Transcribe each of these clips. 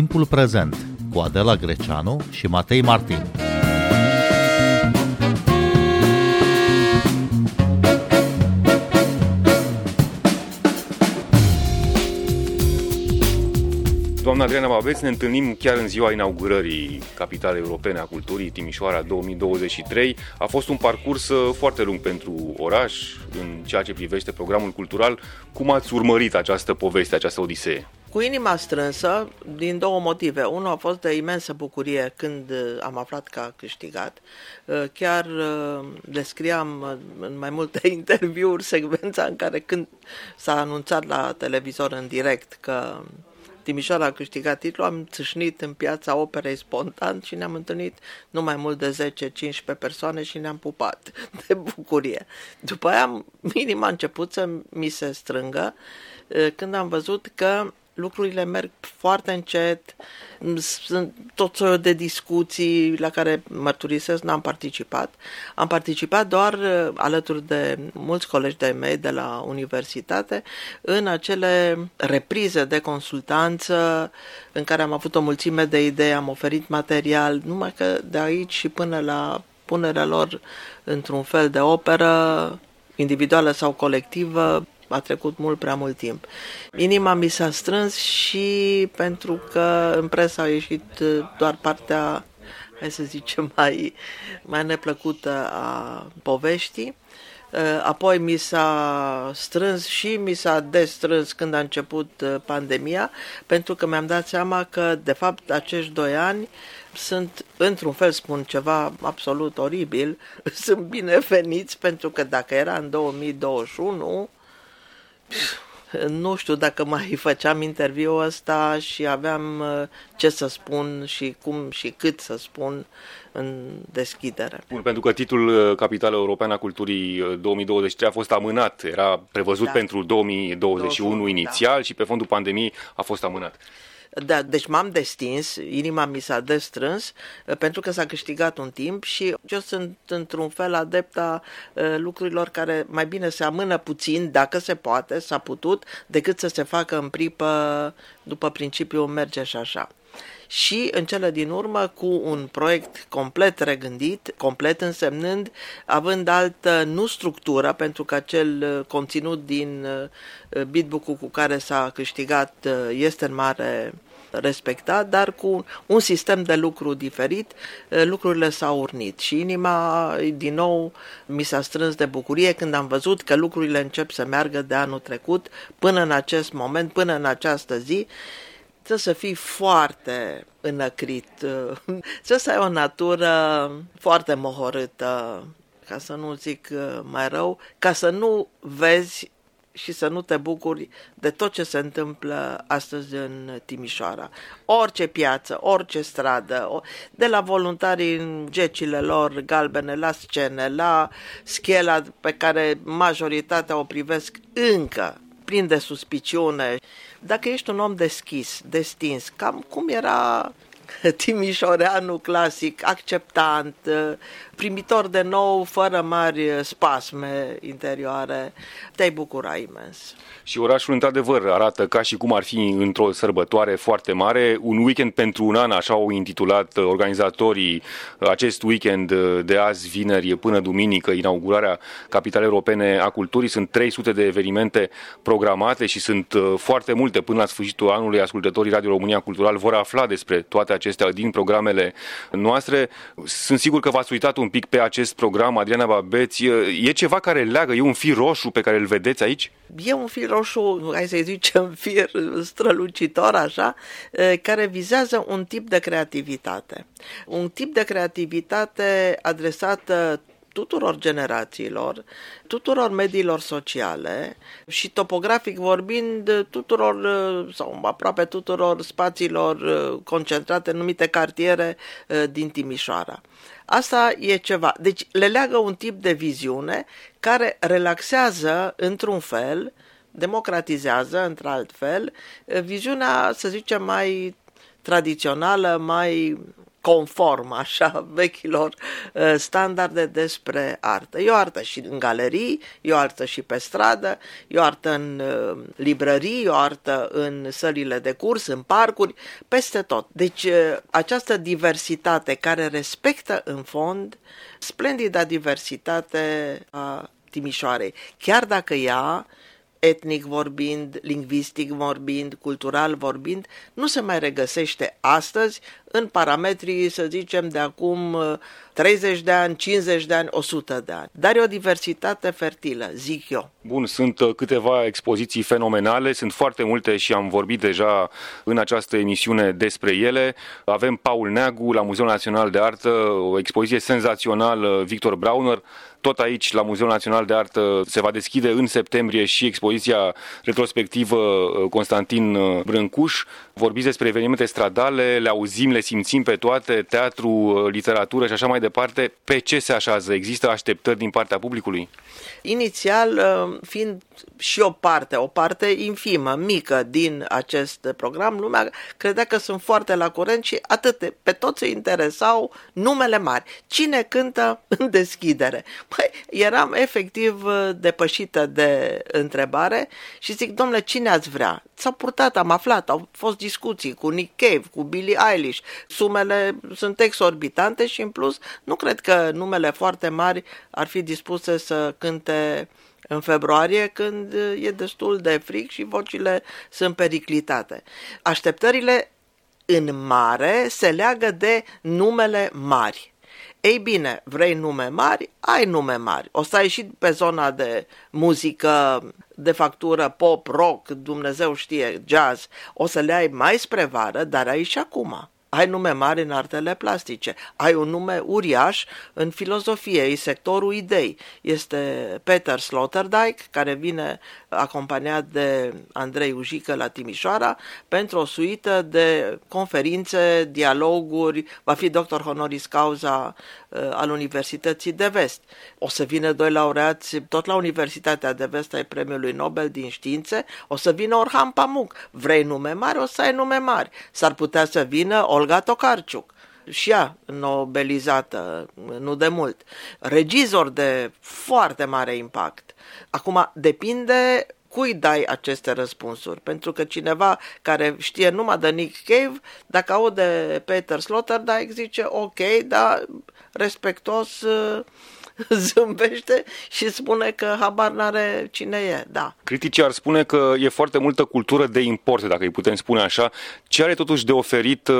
Timpul prezent cu Adela Greceanu și Matei Martin. Doamna Adriana Babeț, ne întâlnim chiar în ziua inaugurării Capitalei Europene a Culturii, Timișoara 2023. A fost un parcurs uh, foarte lung pentru oraș în ceea ce privește programul cultural. Cum ați urmărit această poveste, această odisee? Cu inima strânsă, din două motive. Unul a fost de imensă bucurie când uh, am aflat că a câștigat. Uh, chiar descriam în mai multe interviuri secvența în care când s-a anunțat la televizor în direct că Timișoara a câștigat titlul, am țâșnit în piața operei spontan și ne-am întâlnit nu mai mult de 10-15 persoane și ne-am pupat de bucurie. După aia, minim a început să mi se strângă eh, când am văzut că lucrurile merg foarte încet, sunt tot soiul de discuții la care mărturisesc, n-am participat. Am participat doar uh, alături de mulți colegi de mei de la universitate în acele reprize de consultanță în care am avut o mulțime de idei, am oferit material, numai că de aici și până la punerea lor într-un fel de operă individuală sau colectivă, a trecut mult prea mult timp. Inima mi s-a strâns și pentru că în presă a ieșit uh, doar partea, hai să zicem, mai, mai neplăcută a poveștii. Uh, apoi mi s-a strâns și mi s-a destrâns când a început uh, pandemia, pentru că mi-am dat seama că, de fapt, acești doi ani sunt, într-un fel spun ceva absolut oribil, sunt bineveniți pentru că dacă era în 2021, nu știu dacă mai făceam interviul ăsta și aveam uh, ce să spun și cum și cât să spun în deschidere. Bun, pentru că titlul uh, Capitală Europeană a Culturii 2023 uh, a fost amânat, era prevăzut da. pentru 2021 21, inițial da. și pe fondul pandemiei a fost amânat. Da, deci m-am destins, inima mi s-a destrâns uh, pentru că s-a câștigat un timp și eu sunt într-un fel adepta uh, lucrurilor care mai bine se amână puțin, dacă se poate, s-a putut, decât să se facă în pripă după principiul merge și așa și în cele din urmă cu un proiect complet regândit, complet însemnând, având altă nu structură, pentru că acel uh, conținut din uh, bitbook-ul cu care s-a câștigat uh, este în mare respectat, dar cu un sistem de lucru diferit, lucrurile s-au urnit și inima din nou mi s-a strâns de bucurie când am văzut că lucrurile încep să meargă de anul trecut până în acest moment, până în această zi trebuie să fii foarte înăcrit, trebuie să ai o natură foarte mohorâtă, ca să nu zic uh, mai rău, ca să nu vezi și să nu te bucuri de tot ce se întâmplă astăzi în Timișoara. Orice piață, orice stradă, de la voluntarii în gecile lor galbene, la scene, la schela pe care majoritatea o privesc încă plin de suspiciune. Dacă ești un om deschis, destins, cam cum era Timișoreanu clasic, acceptant, primitor de nou, fără mari spasme interioare, te-ai bucura imens. Și orașul, într-adevăr, arată ca și cum ar fi într-o sărbătoare foarte mare. Un weekend pentru un an, așa au intitulat organizatorii acest weekend de azi, vineri, până duminică, inaugurarea Capitalei Europene a Culturii. Sunt 300 de evenimente programate și sunt uh, foarte multe. Până la sfârșitul anului, ascultătorii Radio România Cultural vor afla despre toate acestea din programele noastre. Sunt sigur că v-ați uitat un pic pe acest program, Adriana Babeți. E ceva care leagă, e un fir roșu pe care îl vedeți aici? E un fir roșu, hai să zicem, fir strălucitor, așa, care vizează un tip de creativitate. Un tip de creativitate adresată tuturor generațiilor, tuturor mediilor sociale și topografic vorbind tuturor sau aproape tuturor spațiilor concentrate numite cartiere din Timișoara. Asta e ceva. Deci le leagă un tip de viziune care relaxează într-un fel, democratizează într-alt fel, viziunea, să zicem, mai tradițională, mai conform așa vechilor uh, standarde despre artă. E o artă și în galerii, e o artă și pe stradă, e o artă în uh, librării, e o artă în sălile de curs, în parcuri, peste tot. Deci uh, această diversitate care respectă în fond splendida diversitate a Timișoarei, chiar dacă ea etnic vorbind, lingvistic vorbind, cultural vorbind, nu se mai regăsește astăzi în parametrii, să zicem, de acum 30 uh, de ani, 50 de ani, 100 de ani. Dar e o diversitate fertilă, zic eu. Bun, sunt uh, câteva expoziții fenomenale, sunt foarte multe și am vorbit deja în această emisiune despre ele. Avem Paul Neagu la Muzeul Național de Artă, o expoziție senzațională, Victor Brauner, tot aici, la Muzeul Național de Artă, se va deschide în septembrie și expoziția retrospectivă uh, Constantin Brâncuș. Vorbiți despre evenimente stradale, le auzim, le le simțim pe toate, teatru, uh, literatură și așa mai departe, pe ce se așează? Există așteptări din partea publicului? Inițial, uh, fiind și o parte, o parte infimă, mică din acest program, lumea credea că sunt foarte la curent și atât, pe toți îi interesau numele mari. Cine cântă în deschidere? Păi, eram efectiv uh, depășită de întrebare și zic, domnule, cine ați vrea? S-au purtat, am aflat, au fost discuții cu Nick Cave, cu Billie Eilish, sumele sunt exorbitante și în plus nu cred că numele foarte mari ar fi dispuse să cânte în februarie când e destul de fric și vocile sunt periclitate. Așteptările în mare se leagă de numele mari. Ei bine, vrei nume mari? Ai nume mari. O să ai și pe zona de muzică de factură pop, rock, Dumnezeu știe, jazz. O să le ai mai spre vară, dar ai și acum ai nume mari în artele plastice, ai un nume uriaș în filozofie, e sectorul idei. Este Peter Sloterdijk, care vine acompaniat de Andrei Ujică la Timișoara pentru o suită de conferințe, dialoguri, va fi doctor honoris causa uh, al Universității de Vest. O să vină doi laureați tot la Universitatea de Vest ai Premiului Nobel din Științe, o să vină Orhan Pamuk. Vrei nume mari, o să ai nume mari. S-ar putea să vină Olga Tokarciuc și ea nobelizată nu de mult. Regizor de foarte mare impact. Acum, depinde cui dai aceste răspunsuri. Pentru că cineva care știe numai de Nick Cave, dacă aude Peter Sloterdijk, zice ok, dar respectos zâmbește și spune că habar n-are cine e, da. Criticii ar spune că e foarte multă cultură de import, dacă îi putem spune așa. Ce are totuși de oferit uh,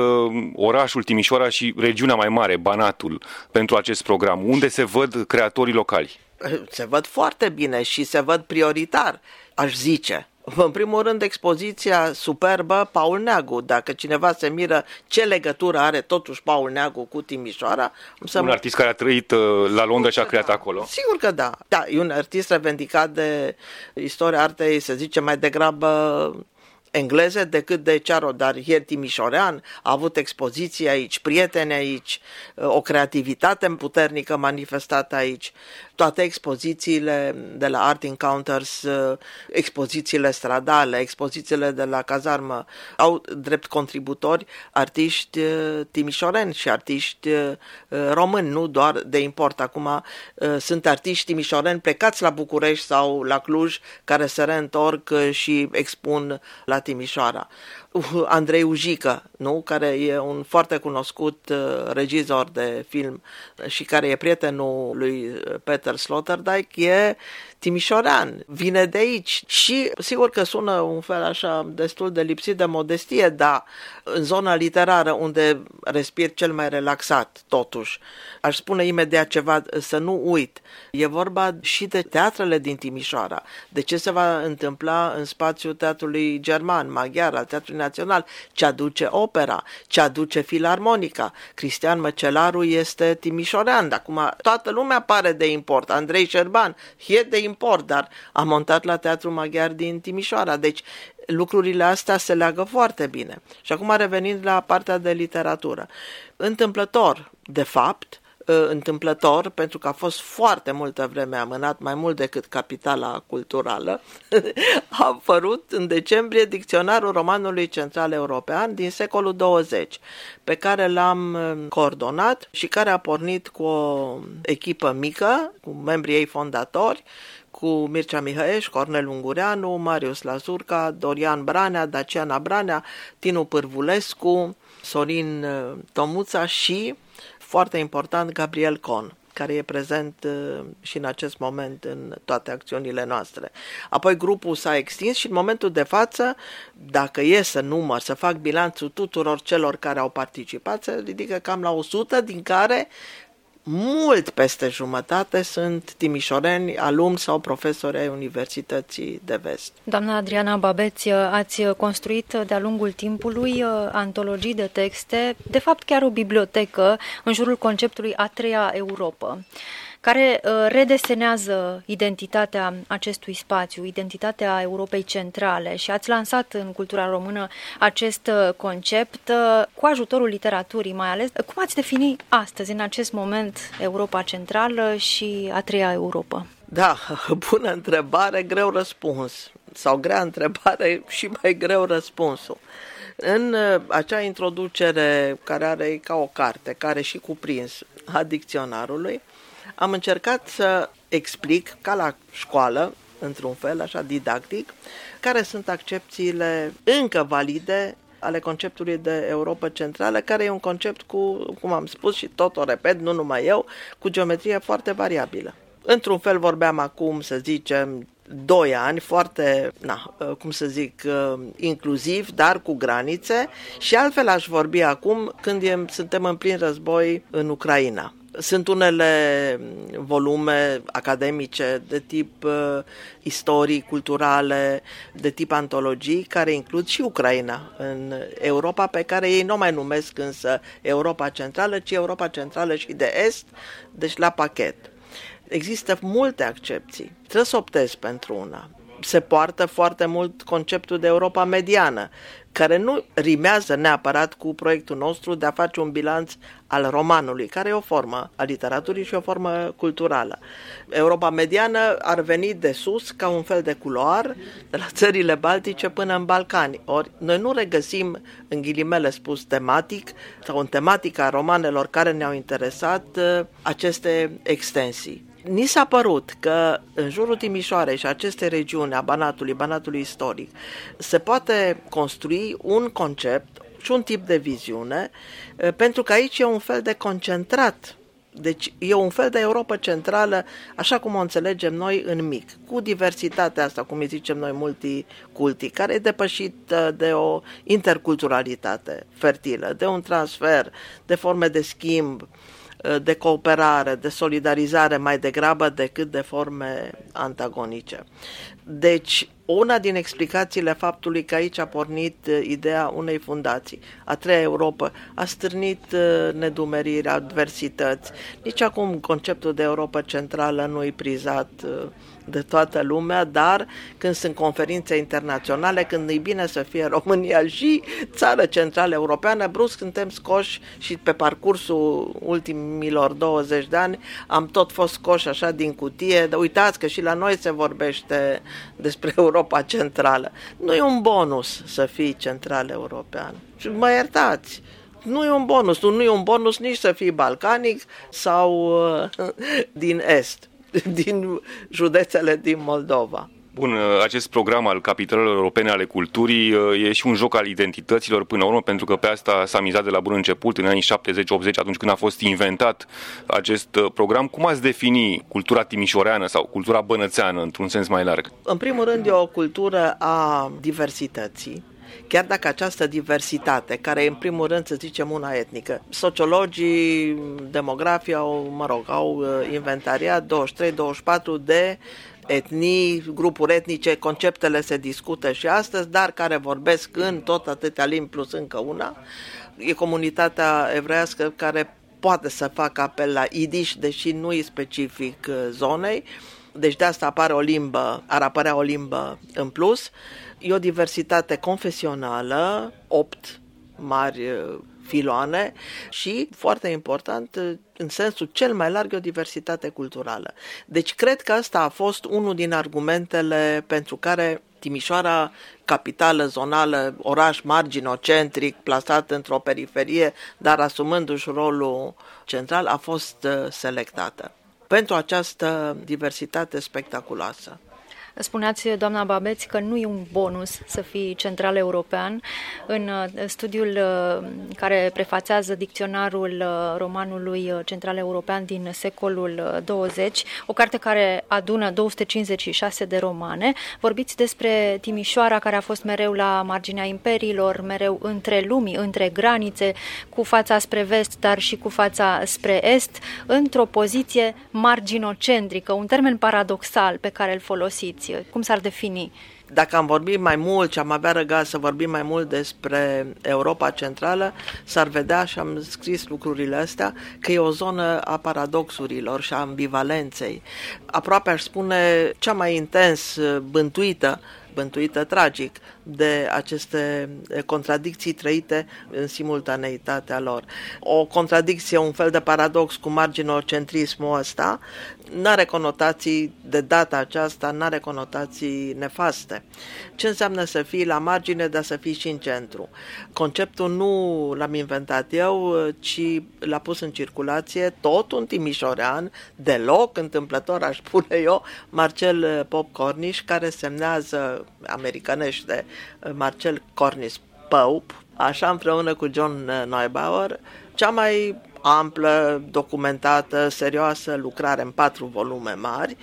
orașul Timișoara și regiunea mai mare, Banatul, pentru acest program? Unde se văd creatorii locali? Se văd foarte bine și se văd prioritar, aș zice. În primul rând, expoziția superbă Paul Neagu. Dacă cineva se miră ce legătură are totuși Paul Neagu cu Timișoara... Să un artist care a trăit uh, la Londra și a creat da. acolo. Sigur că da. Da, e un artist revendicat de istoria artei, să zicem, mai degrabă engleze decât de Cearo, dar ieri Timișorean a avut expoziții aici, prieteni aici, o creativitate puternică manifestată aici toate expozițiile de la Art Encounters, uh, expozițiile stradale, expozițiile de la cazarmă, au drept contributori artiști uh, timișoreni și artiști uh, români, nu doar de import. Acum sunt artiști timișoreni plecați la București sau la Cluj care se reîntorc și expun la Timișoara. Andrei Ujică, nu? care e un foarte cunoscut uh, regizor de film și care e prietenul lui uh, Peter Sloterdijk, e timișorean, vine de aici și sigur că sună un fel așa destul de lipsit de modestie, dar în zona literară unde respir cel mai relaxat totuși, aș spune imediat ceva să nu uit. E vorba și de teatrele din Timișoara, de ce se va întâmpla în spațiul teatrului german, maghiar, al teatrului național, ce aduce opera, ce aduce filarmonica. Cristian Măcelaru este timișorean, acum toată lumea pare de import. Andrei Șerban e de import, dar a montat la Teatru Maghiar din Timișoara. Deci lucrurile astea se leagă foarte bine. Și acum revenind la partea de literatură. Întâmplător, de fapt, uh, întâmplător, pentru că a fost foarte multă vreme amânat, mai mult decât capitala culturală, a apărut în decembrie dicționarul romanului central european din secolul 20, pe care l-am uh, coordonat și care a pornit cu o echipă mică, cu membrii ei fondatori, cu Mircea Mihăieș, Cornel Ungureanu, Marius Lazurca, Dorian Branea, Daciana Branea, Tinu Pârvulescu, Sorin uh, Tomuța și, foarte important, Gabriel Con care e prezent uh, și în acest moment în toate acțiunile noastre. Apoi grupul s-a extins și în momentul de față, dacă e să număr, să fac bilanțul tuturor celor care au participat, se ridică cam la 100, din care mult peste jumătate sunt timișoreni, alumni sau profesori ai Universității de Vest. Doamna Adriana Babeț, ați construit de-a lungul timpului uh, antologii de texte, de fapt chiar o bibliotecă în jurul conceptului a treia Europa care uh, redesenează identitatea acestui spațiu, identitatea Europei centrale și ați lansat în cultura română acest uh, concept uh, cu ajutorul literaturii mai ales. Cum ați defini astăzi, în acest moment, Europa centrală și a treia Europa? Da, bună întrebare, greu răspuns. Sau grea întrebare și mai greu răspunsul. În acea introducere care are ca o carte, care și cuprins a dicționarului, am încercat să explic, ca la școală, într-un fel, așa didactic, care sunt accepțiile încă valide ale conceptului de Europa Centrală, care e un concept cu, cum am spus și tot o repet, nu numai eu, cu geometrie foarte variabilă. Într-un fel vorbeam acum, să zicem, doi ani, foarte, na, cum să zic, inclusiv, dar cu granițe și altfel aș vorbi acum când e, suntem în plin război în Ucraina. Sunt unele volume academice de tip uh, istorii, culturale, de tip antologii, care includ și Ucraina în Europa, pe care ei nu mai numesc însă Europa Centrală, ci Europa Centrală și de Est, deci la pachet. Există multe accepții. Trebuie să optezi pentru una se poartă foarte mult conceptul de Europa mediană, care nu rimează neapărat cu proiectul nostru de a face un bilanț al romanului, care e o formă a literaturii și o formă culturală. Europa mediană ar veni de sus ca un fel de culoar, de la țările baltice până în Balcani. Ori noi nu regăsim, în ghilimele spus, tematic sau în tematica romanelor care ne-au interesat aceste extensii. Ni s-a părut că în jurul Timișoarei și aceste regiuni a Banatului, Banatului istoric, se poate construi un concept și un tip de viziune, pentru că aici e un fel de concentrat. Deci e un fel de Europa centrală, așa cum o înțelegem noi în mic, cu diversitatea asta, cum îi zicem noi, multiculti, care e depășită de o interculturalitate fertilă, de un transfer, de forme de schimb, Uh, de cooperare, de solidarizare mai degrabă decât de forme antagonice. Deci, una din explicațiile faptului că aici a pornit uh, ideea unei fundații, a treia Europa, a stârnit uh, nedumeriri, adversități. Nici acum conceptul de Europa centrală nu e prizat de toată lumea, dar când sunt conferințe internaționale, când e bine să fie România și țară centrală europeană, brusc suntem scoși și pe parcursul ultimilor 20 de ani am tot fost scoși așa din cutie, de uitați că și la noi se vorbește despre Europa centrală. Nu e un bonus să fii central european. Și mă iertați, nu e un bonus, nu e un bonus nici să fii balcanic sau uh, din est. din județele din Moldova. Bun, acest program al capitalelor europene ale culturii uh, e și un joc al identităților până la urmă, pentru că pe asta s-a mizat de la bun început, în anii 70-80, atunci când a fost inventat acest uh, program. Cum ați defini cultura timișoreană sau cultura bănățeană, într-un sens mai larg? În primul rând, e o cultură a diversității chiar dacă această diversitate, care e în primul rând, să zicem, una etnică, sociologii, demografii au, mă rog, au uh, inventariat 23-24 de etnii, grupuri etnice, conceptele se discută și astăzi, dar care vorbesc în tot atâtea limbi plus încă una. E comunitatea evreiască care poate să facă apel la idiș, deși nu e specific uh, zonei. Deci de asta apare o limbă, ar apărea o limbă în plus. E o diversitate confesională, opt mari uh, filoane și, foarte important, în sensul cel mai larg, o diversitate culturală. Deci cred că ăsta a fost unul din argumentele pentru care Timișoara, capitală zonală, oraș marginocentric, plasat într-o periferie, dar asumându-și rolul central, a fost uh, selectată pentru această diversitate spectaculoasă. Spuneați, doamna Babeți, că nu e un bonus să fii central european. În uh, studiul uh, care prefațează dicționarul uh, romanului central european din secolul 20, o carte care adună 256 de romane, vorbiți despre Timișoara, care a fost mereu la marginea imperiilor, mereu între lumii, între granițe, cu fața spre vest, dar și cu fața spre est, într-o poziție marginocentrică, un termen paradoxal pe care îl folosiți definiție? Cum s-ar defini? Dacă am vorbit mai mult și am avea răgaz să vorbim mai mult despre Europa Centrală, s-ar vedea, și am scris lucrurile astea, că e o zonă a paradoxurilor și a ambivalenței. Aproape aș spune cea mai intens bântuită bântuită tragic de aceste contradicții trăite în simultaneitatea lor. O contradicție, un fel de paradox cu marginocentrismul ăsta, nu are conotații de data aceasta, nu are conotații nefaste. Ce înseamnă să fii la margine, dar să fii și în centru? Conceptul nu l-am inventat eu, ci l-a pus în circulație tot un timișorean, deloc întâmplător, aș spune eu, Marcel Pop Cornish, care semnează americanește Marcel Cornish Pope, așa împreună cu John Neubauer, cea mai amplă, documentată, serioasă lucrare în patru volume mari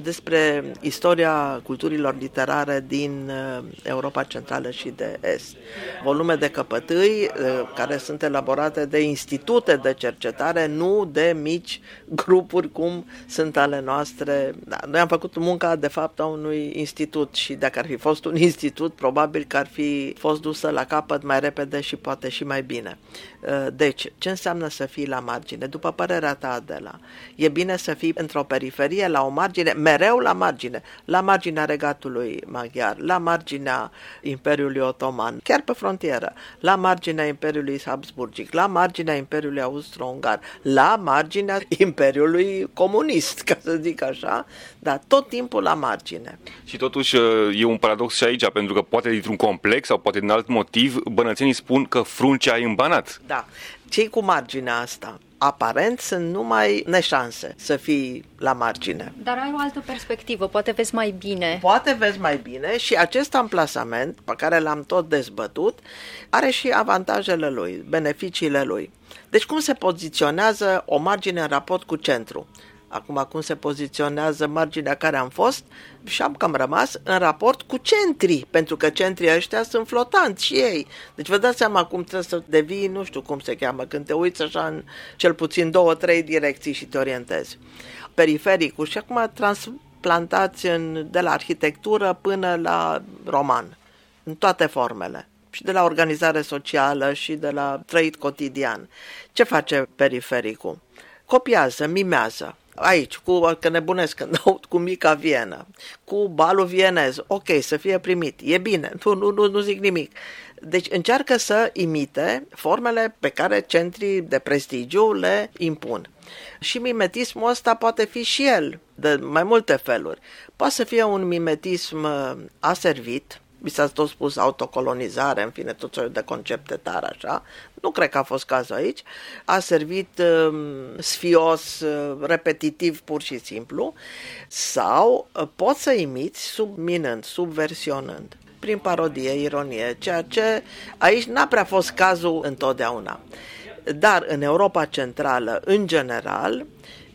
despre istoria culturilor literare din uh, Europa Centrală și de Est. Volume de căpătâi uh, care sunt elaborate de institute de cercetare, nu de mici grupuri cum sunt ale noastre. Da, noi am făcut munca, de fapt, a unui institut și dacă ar fi fost un institut, probabil că ar fi fost dusă la capăt mai repede și poate și mai bine. Uh, deci, ce înseamnă să fii la margine? După părerea ta, Adela, e bine să fii într-o periferie, la o margine, mereu la margine, la marginea regatului maghiar, la marginea Imperiului Otoman, chiar pe frontieră, la marginea Imperiului Habsburgic, la marginea Imperiului Austro-Ungar, la marginea Imperiului Comunist, ca să zic așa, dar tot timpul la margine. Și totuși e un paradox și aici, pentru că poate dintr-un complex sau poate din alt motiv, bănățenii spun că fruncea e îmbanat. Da. Cei cu marginea asta, aparent sunt numai neșanse să fii la margine. Dar ai o altă perspectivă, poate vezi mai bine. Poate vezi mai bine și acest amplasament pe care l-am tot dezbătut are și avantajele lui, beneficiile lui. Deci cum se poziționează o margine în raport cu centru? Acum cum se poziționează marginea care am fost și am cam rămas în raport cu centrii, pentru că centrii ăștia sunt flotanți și ei. Deci vă dați seama cum trebuie să devii, nu știu cum se cheamă, când te uiți așa în cel puțin două, trei direcții și te orientezi. Perifericul și acum transplantați în, de la arhitectură până la roman, în toate formele și de la organizare socială și de la trăit cotidian. Ce face perifericul? Copiază, mimează aici, cu, că nebunesc când aud cu mica vienă, cu balul vienez, ok, să fie primit, e bine, nu, nu, nu, nu zic nimic. Deci încearcă să imite formele pe care centrii de prestigiu le impun. Și mimetismul ăsta poate fi și el de mai multe feluri. Poate să fie un mimetism uh, aservit, mi s-a tot spus autocolonizare, în fine, tot soiul de concepte tare așa. Nu cred că a fost cazul aici. A servit uh, sfios, uh, repetitiv, pur și simplu, sau uh, poți să imiți subminând, subversionând prin parodie, ironie, ceea ce aici n-a prea fost cazul întotdeauna. Dar în Europa Centrală, în general,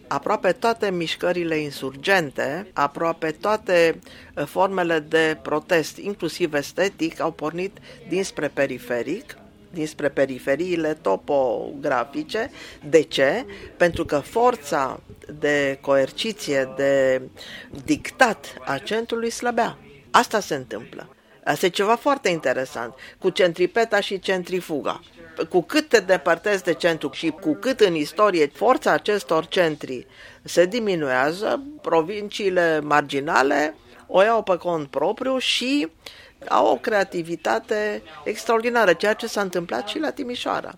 aproape toate mișcările insurgente, aproape toate uh, formele de protest, inclusiv estetic, au pornit dinspre periferic, dinspre periferiile topografice. De ce? Pentru că forța de coerciție, de dictat a centrului slăbea. Asta se întâmplă. Asta e ceva foarte interesant, cu centripeta și centrifuga cu cât te depărtezi de centru și cu cât în istorie forța acestor centri se diminuează, provinciile marginale o iau pe cont propriu și au o creativitate extraordinară, ceea ce s-a întâmplat și la Timișoara.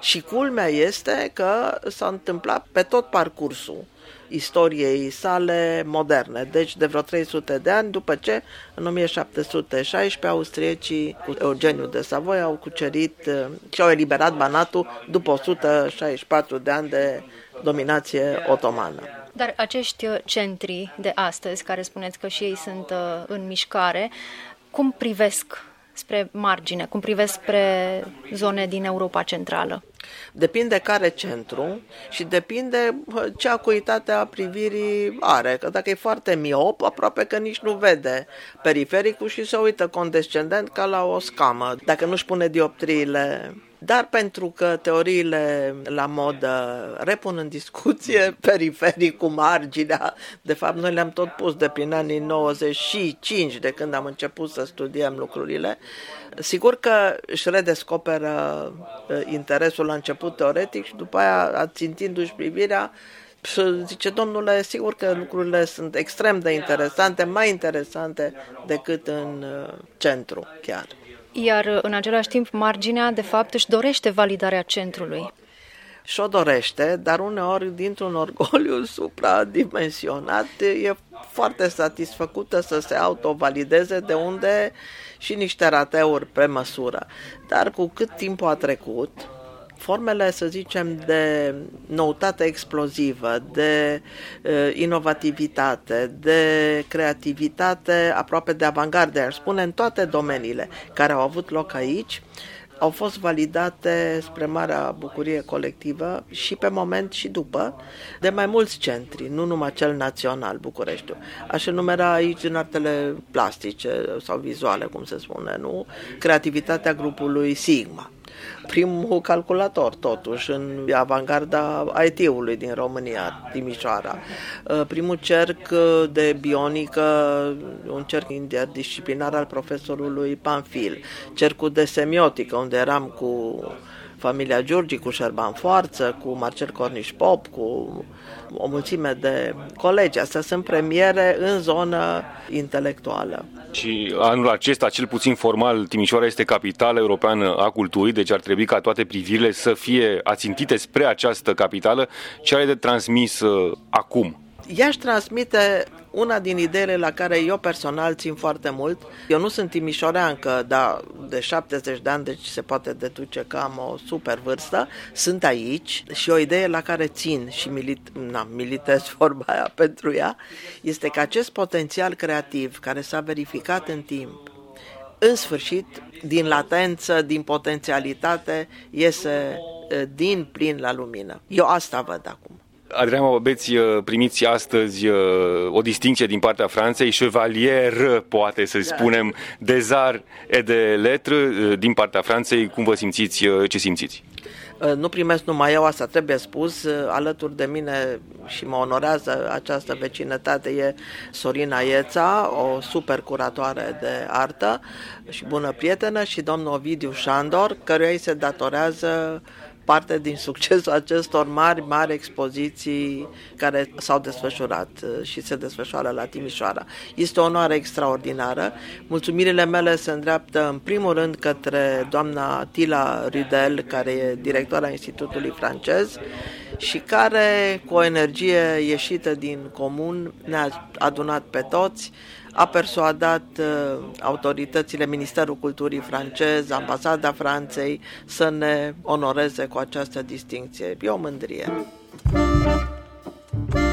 Și culmea este că s-a întâmplat pe tot parcursul istoriei sale moderne, deci de vreo 300 de ani, după ce în 1716 austriecii cu Eugeniu de Savoia au cucerit uh, și au eliberat Banatul după 164 de ani de dominație otomană. Dar acești uh, centri de astăzi, care spuneți că și ei sunt uh, în mișcare, cum privesc spre margine, cum privesc spre zone din Europa Centrală? Depinde care centru și depinde ce acuitate a privirii are. Că dacă e foarte miop, aproape că nici nu vede perifericul și se uită condescendent ca la o scamă. Dacă nu-și pune dioptriile dar pentru că teoriile la modă repun în discuție perifericul, marginea, de fapt noi le-am tot pus de prin anii 95 de când am început să studiem lucrurile, sigur că își redescoperă uh, interesul la început teoretic și după aia, țintindu-și privirea, zice, domnule, sigur că lucrurile sunt extrem de interesante, mai interesante decât în uh, centru chiar iar în același timp marginea de fapt își dorește validarea centrului. Și-o dorește, dar uneori dintr-un orgoliu supradimensionat e foarte satisfăcută să se autovalideze de unde și niște rateuri pe măsură. Dar cu cât timpul a trecut, formele, să zicem, de noutate explozivă, de uh, inovativitate, de creativitate aproape de avangardă, aș spune, în toate domeniile care au avut loc aici, au fost validate spre marea bucurie colectivă și pe moment și după de mai mulți centri, nu numai cel național Bucureștiu. Aș enumera aici în artele plastice sau vizuale, cum se spune, nu? Creativitatea grupului Sigma primul calculator, totuși, în avangarda IT-ului din România, Timișoara. Uh, primul cerc de bionică, un cerc interdisciplinar al profesorului Panfil. Cercul de semiotică, unde eram cu familia Giurgi, cu Șerban Foarță, cu Marcel Corniș Pop, cu o mulțime de colegi. Astea sunt premiere în zonă intelectuală. Și anul acesta, cel puțin formal, Timișoara este capitală europeană a culturii, deci ar trebui ca toate privirile să fie ațintite spre această capitală. Ce are de transmis uh, acum? Ea își transmite una din ideile la care eu personal țin foarte mult. Eu nu sunt timișoreancă, dar de 70 de ani, deci se poate deduce că am o super vârstă. Sunt aici și o idee la care țin și milit, na, militez vorba aia pentru ea, este că acest potențial creativ care s-a verificat în timp, în sfârșit, din latență, din potențialitate, iese din plin la lumină. Eu asta văd acum. Adrian Babeți, uh, primiți astăzi uh, o distinție din partea Franței, chevalier, poate să da. spunem, de zar et de letre uh, din partea Franței. Cum vă simțiți, ce simțiți? Nu primesc numai eu, asta trebuie spus. Alături de mine și mă onorează această vecinătate e Sorina Ieța, o super curatoare de artă și bună prietenă și domnul Ovidiu Șandor, căruia îi se datorează parte din succesul acestor mari, mari expoziții care s-au desfășurat uh, și se desfășoară la Timișoara. Este o onoare extraordinară. Mulțumirile mele se îndreaptă în primul rând către doamna Tila Rudel, care e directora Institutului francez și care, cu o energie ieșită din comun, ne-a adunat pe toți, a persuadat uh, autoritățile, Ministerul Culturii francez, Ambasada Franței să ne onoreze cu această distinție. E o mândrie. Thank you.